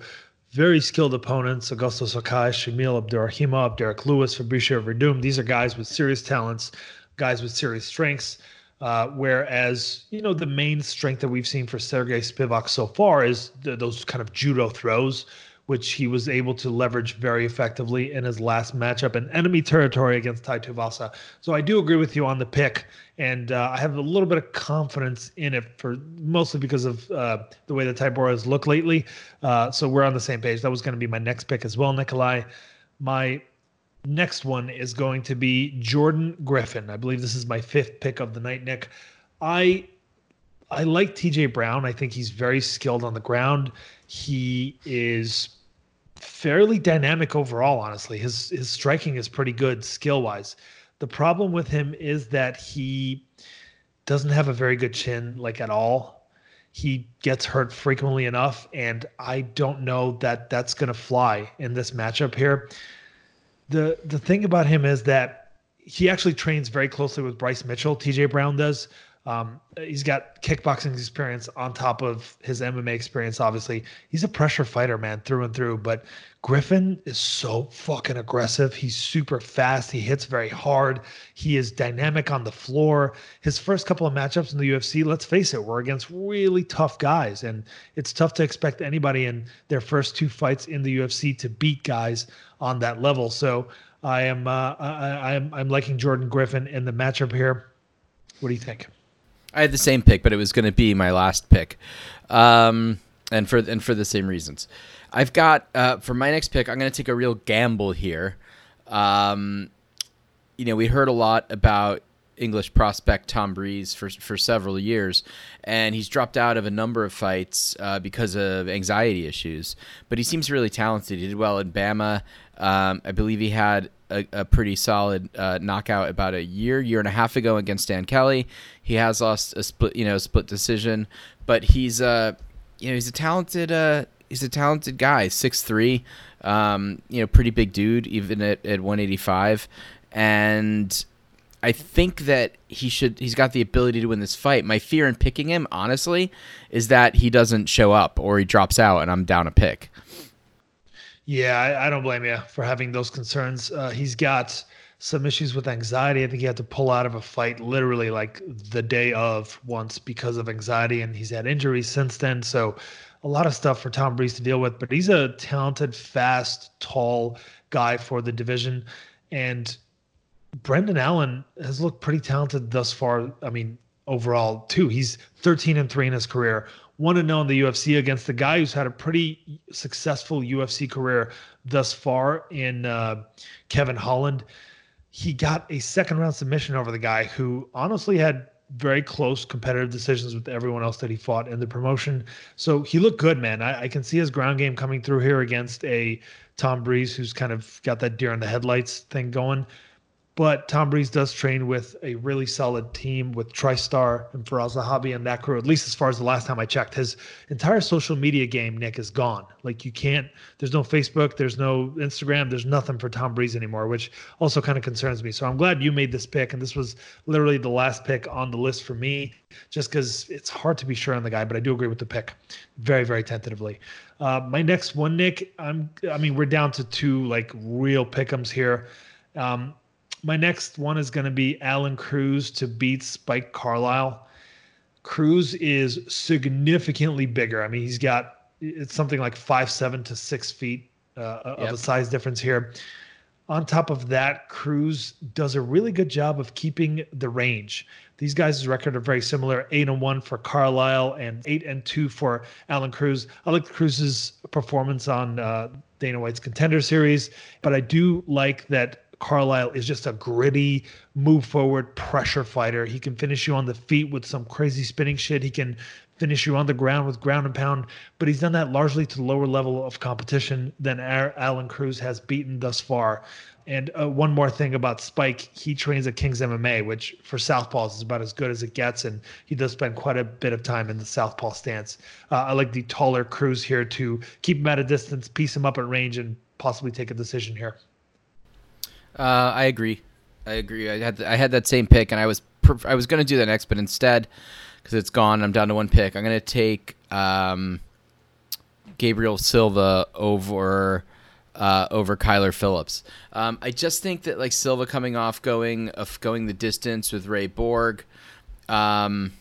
very skilled opponents: Augusto Sakai, Shamil Abdurakhimov, Derrick Lewis, Fabricio Werdum. These are guys with serious talents, guys with serious strengths. Uh, whereas, you know, the main strength that we've seen for Sergey Spivak so far is the, those kind of judo throws, which he was able to leverage very effectively in his last matchup in enemy territory against Tai Tuivasa. So I do agree with you on the pick, and uh, I have a little bit of confidence in it for mostly because of uh, the way the Tybura has looked lately. Uh, so we're on the same page. That was going to be my next pick as well, Nikolai. My next one is going to be Jordan Griffin. I believe this is my fifth pick of the night, Nick. I I like TJ Brown. I think he's very skilled on the ground. He is fairly dynamic overall, honestly. His his striking is pretty good skill wise. The problem with him is that he doesn't have a very good chin, like at all. He gets hurt frequently enough, and I don't know that that's going to fly in this matchup here. the The thing about him is that he actually trains very closely with Bryce Mitchell. TJ Brown does. Um, he's got kickboxing experience on top of his MMA experience. Obviously, he's a pressure fighter, man, through and through. But Griffin is so fucking aggressive. He's super fast. He hits very hard. He is dynamic on the floor. His first couple of matchups in the UFC, let's face it, were against really tough guys, and it's tough to expect anybody in their first two fights in the UFC to beat guys on that level. So I am uh, I, I'm I'm liking Jordan Griffin in the matchup here. What do you think? I had the same pick, but it was going to be my last pick, um, and for and for the same reasons. I've got uh, for my next pick. I'm going to take a real gamble here. Um, you know, we heard a lot about English prospect Tom Breese for for several years, and he's dropped out of a number of fights uh, because of anxiety issues. But he seems really talented. He did well in BAMMA. Um, I believe he had a, a pretty solid uh, knockout about a year, year and a half ago against Dan Kelly. He has lost a split, you know, split decision, but he's a, uh, you know, he's a talented, uh, he's a talented guy. Six three, um, you know, pretty big dude, even at, at 185, and I think that he should. He's got the ability to win this fight. My fear in picking him, honestly, is that he doesn't show up or he drops out, and I'm down a pick. Yeah, I, I don't blame you for having those concerns. Uh, he's got some issues with anxiety. I think he had to pull out of a fight literally like the day of once because of anxiety, and he's had injuries since then. So, a lot of stuff for Tom Breese to deal with. But he's a talented, fast, tall guy for the division, and Brendan Allen has looked pretty talented thus far. I mean, overall, too. He's 13 and 3 in his career. One to know in the UFC against the guy who's had a pretty successful UFC career thus far in uh, Kevin Holland. He got a second round submission over the guy who honestly had very close competitive decisions with everyone else that he fought in the promotion. So he looked good, man. I, I, can see his ground game coming through here against a Tom Breese who's kind of got that deer in the headlights thing going. But Tom Breese does train with a really solid team with TriStar and Firas Zahabi and that crew, at least as far as the last time I checked. His entire social media game, Nick, is gone. Like you can't, there's no Facebook, there's no Instagram, there's nothing for Tom Breese anymore, which also kind of concerns me. So I'm glad you made this pick. And this was literally the last pick on the list for me, just because it's hard to be sure on the guy, but I do agree with the pick very, very tentatively. Uh, my next one, Nick, I'm, I mean, we're down to two like real pickums here. Um, my next one is going to be Aalon Cruz to beat Spike Carlyle. Cruz is significantly bigger. I mean, he's got it's something like five seven to six feet uh, yep. of a size difference here. On top of that, Cruz does a really good job of keeping the range. These guys' record are very similar: eight and one for Carlyle and eight and two for Aalon Cruz. I like Cruz's performance on uh, Dana White's Contender Series, but I do like that Carlyle is just a gritty, move forward pressure fighter. He can finish you on the feet with some crazy spinning shit. He can finish you on the ground with ground and pound, but he's done that largely to lower level of competition than Aalon Cruz has beaten thus far. And uh, one more thing about Spike, he trains at King's MMA, which for Southpaws is about as good as it gets. And he does spend quite a bit of time in the Southpaw stance. Uh, I like the taller Cruz here to keep him at a distance, piece him up at range, and possibly take a decision here. Uh, I agree. I agree. I had I had that same pick, and I was I was going to do that next, but instead, because it's gone, I'm down to one pick. I'm going to take um, Gabriel Silva over uh, over Kyler Phillips. Um, I just think that like Silva coming off going of going the distance with Ray Borg, um,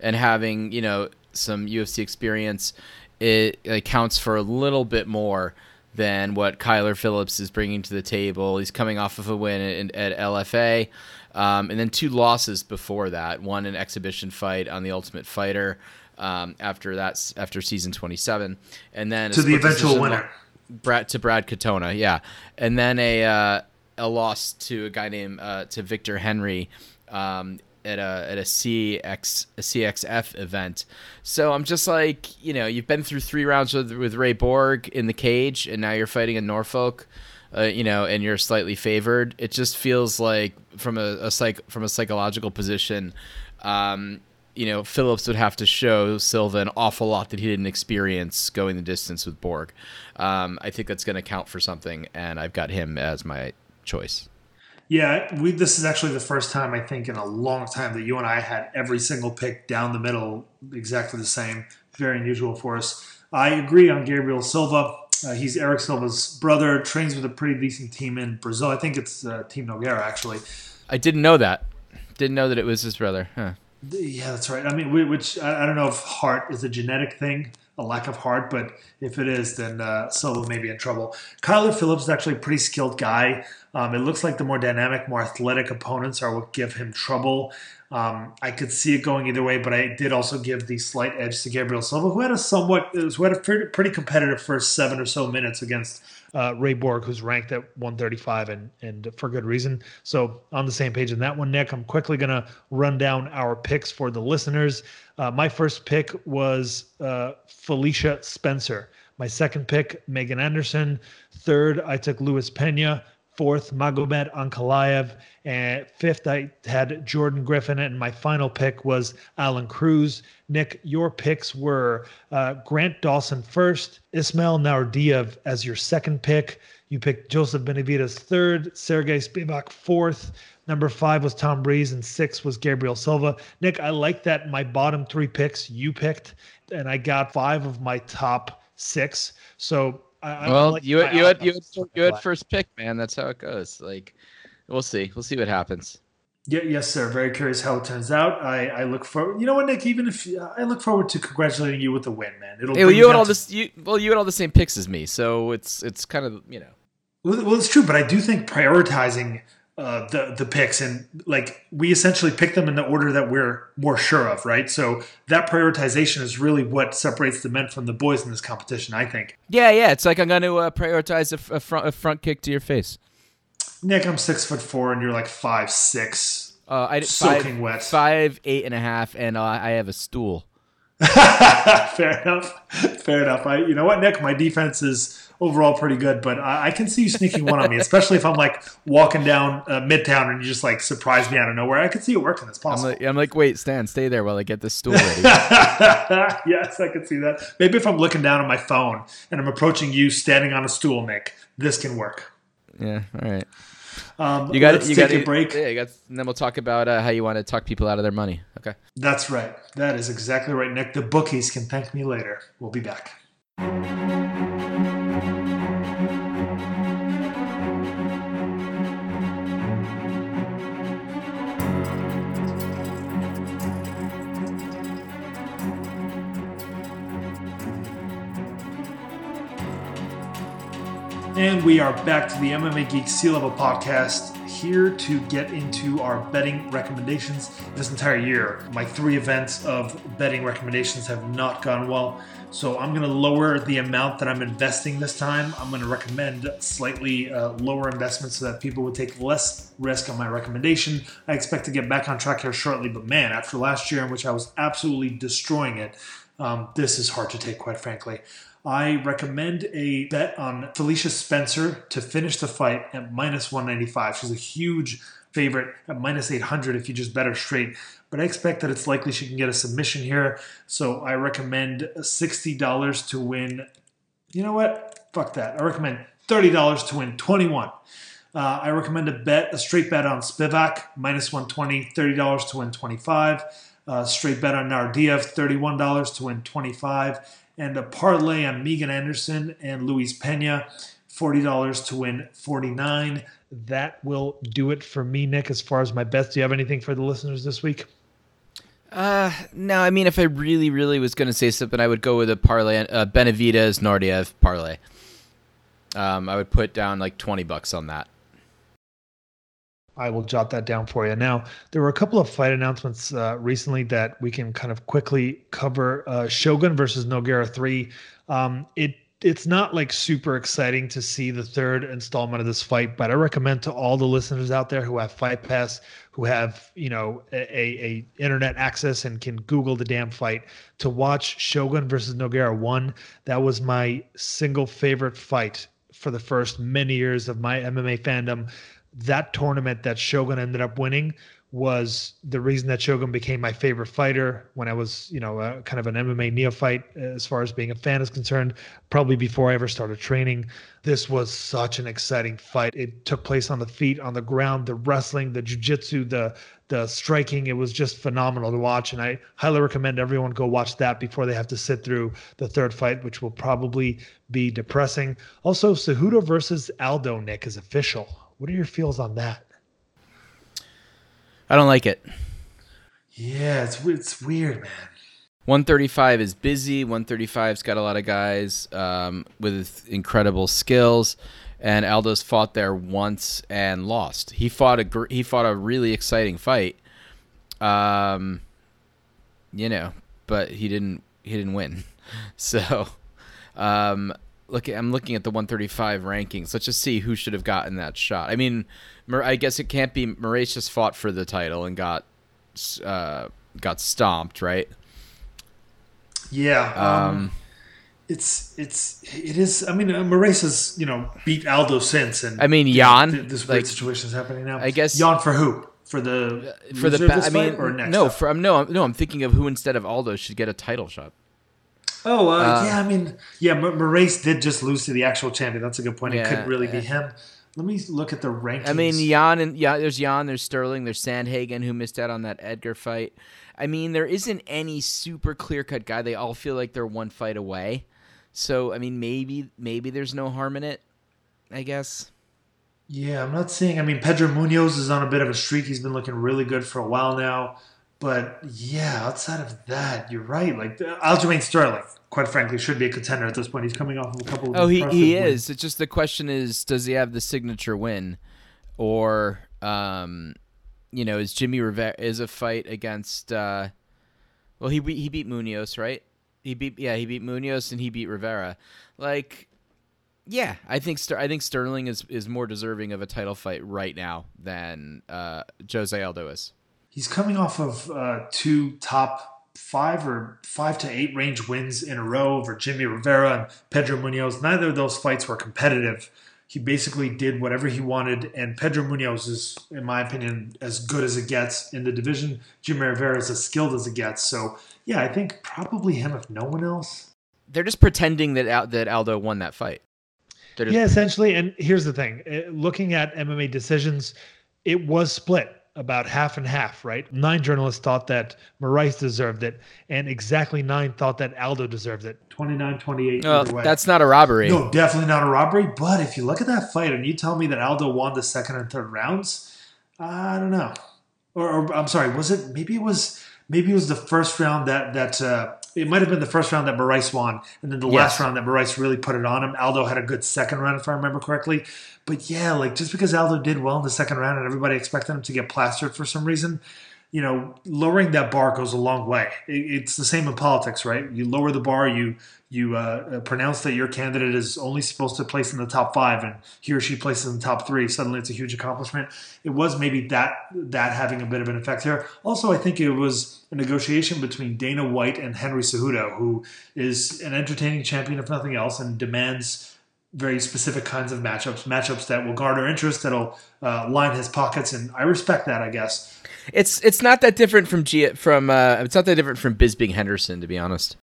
and having you know some UFC experience, it, it counts for a little bit more than what Kyler Phillips is bringing to the table. He's coming off of a win at, at LFA, um, and then two losses before that. One an exhibition fight on the Ultimate Fighter um, after that after season 27, and then to the eventual winner, Brad to Brad Katona, yeah, and then a uh, a loss to a guy named uh, to Victor Henry um, at a at a CX a CXF event. So I'm just like, you know, you've been through three rounds with with Ray Borg in the cage, and now you're fighting in Norfolk. Uh, you know, and you're slightly favored. It just feels like from a, a psych from a psychological position, um, you know, Phillips would have to show Silva an awful lot that he didn't experience going the distance with Borg. Um, I think that's going to count for something, and I've got him as my choice. Yeah, we. This is actually the first time I think in a long time that you and I had every single pick down the middle exactly the same. Very unusual for us. I agree on Gabriel Silva. Uh, he's Erick Silva's brother. Trains with a pretty decent team in Brazil. I think it's uh, Team Nogueira actually. I didn't know that. Didn't know that it was his brother. Huh. Yeah, that's right. I mean, which I don't know if heart is a genetic thing a lack of heart, but if it is, then uh, Silva may be in trouble. Kyler Phillips is actually a pretty skilled guy. Um, it looks like the more dynamic, more athletic opponents are what give him trouble. Um, I could see it going either way, but I did also give the slight edge to Gabriel Silva, who had a somewhat, who had a pretty, competitive first seven or so minutes against uh, Ray Borg, who's ranked at 135, and and for good reason. So on the same page in that one, Nick. I'm quickly gonna run down our picks for the listeners. Uh, my first pick was uh, Felicia Spencer. My second pick, Megan Anderson. Third, I took Luis Pena. Fourth, Magomed Ankalaev. And fifth, I had Jordan Griffin. And my final pick was Aalon Cruz. Nick, your picks were uh, Grant Dawson first, Ismail Naurdiev as your second pick. You picked Joseph Benavidez third, Sergei Spivak fourth. Number five was Tom Breese, and six was Gabriel Silva. Nick, I like that my bottom three picks you picked, and I got five of my top six. So I, well, like you had, you had you had you had first pick, man. That's how it goes. Like, we'll see. We'll see what happens. Yeah, yes, sir. Very curious how it turns out. I, I look forward. You know what, Nick? Even if I look forward to congratulating you with the win, man. It'll. Hey, well, you had all to... this. You well, you had all the same picks as me, so it's it's kind of you know. Well, well, it's true, but I do think prioritizing uh, the the picks and like we essentially pick them in the order that we're more sure of, right? So that prioritization is really what separates the men from the boys in this competition. I think. Yeah, yeah, it's like I'm going to uh, prioritize a, a, front a front kick to your face. Nick, I'm six foot four, and you're like five six. Uh, I soaking five, wet, five eight and a half, and uh, I have a stool. Fair enough. Fair enough. I, you know what, Nick? My defense is overall pretty good, but I, I, can see you sneaking one on me, especially if I'm like walking down uh, Midtown and you just like surprise me out of nowhere. I can see it working. It's possible. I'm like, I'm like, wait, Stan, stay there while I get this stool ready. yes, I can see that. Maybe if I'm looking down at my phone and I'm approaching you standing on a stool, Nick, this can work. Yeah. All right. Um, you got You got a break. Yeah, you got. And then we'll talk about uh, how you want to talk people out of their money. Okay. That's right. That is exactly right, Nick. The bookies can thank me later. We'll be back. And we are back to the MMA Geek Sea Level podcast, here to get into our betting recommendations. This entire year, my three events of betting recommendations have not gone well. So I'm going to lower the amount that I'm investing this time. I'm going to recommend slightly uh, lower investments so that people would take less risk on my recommendation. I expect to get back on track here shortly, but man, after last year in which I was absolutely destroying it, um, this is hard to take, quite frankly. I recommend a bet on Felicia Spencer to finish the fight at minus 195. She's a huge favorite at minus 800 if you just bet her straight. But I expect that it's likely she can get a submission here. So I recommend $60 to win. You know what? Fuck that. I recommend $30 to win 21. Uh, I recommend a bet, a straight bet on Spivak, minus 120, $30 to win 25. Uh, straight bet on Naurdiev, $31 to win 25 and a parlay on Megan Anderson and Luis Pena, $40 to win 49. That will do it for me, Nick, as far as my bets. Do you have anything for the listeners this week? Uh, no, I mean, if I really, really was going to say something, I would go with a parlay, uh, Benavidez Naurdiev parlay. Um, I would put down like 20 bucks on that. I will jot that down for you. Now, there were a couple of fight announcements uh, recently that we can kind of quickly cover. Uh, Shogun versus Nogueira three. Um, it it's not like super exciting to see the third installment of this fight, but I recommend to all the listeners out there who have Fight Pass, who have you know a, a internet access and can Google the damn fight to watch Shogun versus Nogueira one. That was my single favorite fight for the first many years of my MMA fandom that tournament that Shogun ended up winning was the reason that Shogun became my favorite fighter when I was, you know, kind of an MMA neophyte uh, as far as being a fan is concerned, probably before I ever started training. This was such an exciting fight. It took place on the feet, on the ground, the wrestling, the jiu-jitsu, the the striking. It was just phenomenal to watch and I highly recommend everyone go watch that before they have to sit through the third fight, which will probably be depressing. Also, Cejudo versus Aldo Nick is official. What are your feels on that? I don't like it. Yeah, it's it's weird, man. 135 is busy. 135's got a lot of guys um, with incredible skills, and Aldo's fought there once and lost. He fought a he fought a really exciting fight, Um, you know, but he didn't. He didn't win. So, um, look, I'm looking at the 135 rankings. Let's just see who should have gotten that shot. I mean, I guess it can't be just fought for the title and got uh, got stomped, right? Yeah. Um, um, it's it's it is. I mean, uh, has you know beat Aldo since, and I mean Yan. Know, this weird like, situation is happening now. I guess Yan for who? For the for the I mean or next no up? for um, no I'm, no I'm thinking of who instead of Aldo should get a title shot. Oh uh, uh, yeah, I mean yeah, Moraes did just lose to the actual champion. That's a good point. Yeah, it couldn't really be him. Let me look at the rankings. I mean, Yan and yeah, there's Yan, there's Sterling, there's Sandhagen who missed out on that Edgar fight. I mean, there isn't any super clear cut guy. They all feel like they're one fight away. So I mean, maybe maybe there's no harm in it. I guess. Yeah, I'm not seeing. I mean, Pedro Munhoz is on a bit of a streak. He's been looking really good for a while now. But yeah, outside of that, you're right. Like Aljamain Sterling, quite frankly, should be a contender at this point. He's coming off of a couple. of Oh, he he is. It's just the question is, does he have the signature win, or um, you know, is Jimmy Rivera is a fight against? Uh, well, he he beat Munhoz, right? He beat yeah he beat Munhoz and he beat Rivera. Like, yeah, I think Ster- I think Sterling is is more deserving of a title fight right now than uh, Jose Aldo is. He's coming off of uh, two top five or five to eight range wins in a row over Jimmy Rivera and Pedro Munhoz. Neither of those fights were competitive. He basically did whatever he wanted, and Pedro Munhoz is, in my opinion, as good as it gets in the division. Jimmy Rivera is as skilled as it gets. So yeah, I think probably him if no one else. They're just pretending that that Aldo won that fight. Just- yeah, essentially. And here's the thing: looking at MMA decisions, it was split about half and half, right? Nine journalists thought that Moraes deserved it, and exactly nine thought that Aldo deserved it. 29 28. Oh, that's not a robbery. No, definitely not a robbery. But if you look at that fight and you tell me that Aldo won the second and third rounds, I don't know. Or, or I'm sorry, was it maybe it was maybe it was the first round that that uh, it might have been the first round that Moraes won, and then the yes. last round that Moraes really put it on him. Aldo had a good second round, if I remember correctly. But yeah, like just because Aldo did well in the second round and everybody expected him to get plastered for some reason, you know, lowering that bar goes a long way. It's the same in politics, right? You lower the bar, you you uh, pronounce that your candidate is only supposed to place in the top five, and he or she places in the top three. Suddenly, it's a huge accomplishment. It was maybe that that having a bit of an effect here. Also, I think it was a negotiation between Dana White and Henry Cejudo, who is an entertaining champion, if nothing else, and demands very specific kinds of matchups, matchups that will garner interest, that'll uh, line his pockets, and I respect that. I guess it's it's not that different from G from uh, it's not that different from Bisping Henderson, to be honest.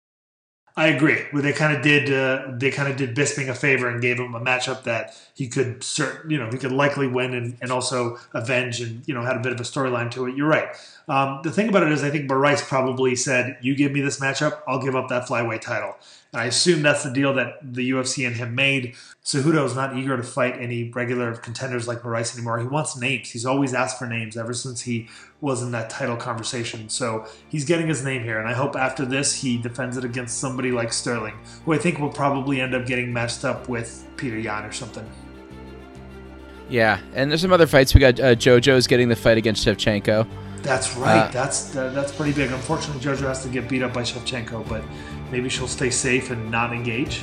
I agree. Where they kind of did uh, they kind of did Bisping a favor and gave him a matchup that he could you know he could likely win and, and also avenge and you know had a bit of a storyline to it. You're right. Um, the thing about it is I think Moraes probably said, "You give me this matchup, I'll give up that flyweight title." And I assume that's the deal that the UFC and him made. Cejudo is not eager to fight any regular contenders like Moraes anymore. He wants names. He's always asked for names ever since he was in that title conversation. So he's getting his name here. And I hope after this he defends it against somebody like Sterling, who I think will probably end up getting matched up with Peter Yan or something. Yeah, and there's some other fights. We got uh, JoJo's getting the fight against Shevchenko. That's right. Uh, that's that's pretty big. Unfortunately, JoJo has to get beat up by Shevchenko, but maybe she'll stay safe and not engage.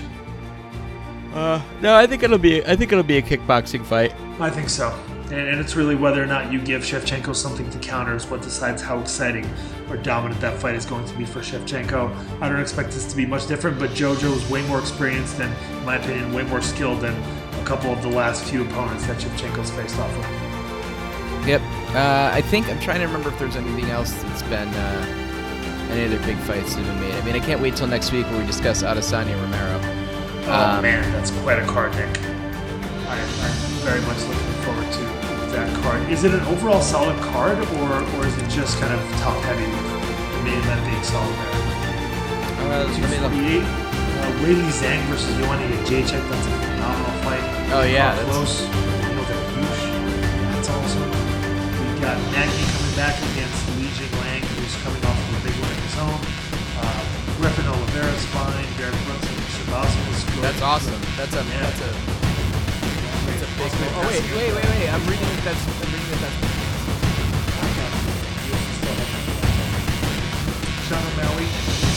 Uh, no, I think it'll be. I think it'll be a kickboxing fight. I think so, and, and it's really whether or not you give Shevchenko something to counter is what decides how exciting or dominant that fight is going to be for Shevchenko. I don't expect this to be much different, but JoJo is way more experienced and, in my opinion, way more skilled than a couple of the last few opponents that Shevchenko's faced off with. Yep. Uh, I think I'm trying to remember if there's anything else that's been. Uh any other big fights that have been made. I mean, I can't wait till next week where we discuss Adesanya Romero. Oh um, man, that's quite a card, Nick. I, am very much looking forward to that card. Is it an overall solid card, or or is it just kind of top heavy with the main event being solid there? Uh, uh, Weili Zhang versus Joanna Jacek. That's a phenomenal fight. Oh yeah, that's close. You know, That's awesome. We've got Nagy coming back against Brown, uh, Griffin Oliveira's fine, Barry Brooks and Shabazz good. That's awesome. That's a yeah. that's a that's a big. Oh, oh wait, wait, wait, wait! I'm reading that. That's I'm reading that. That's Sean O'Malley.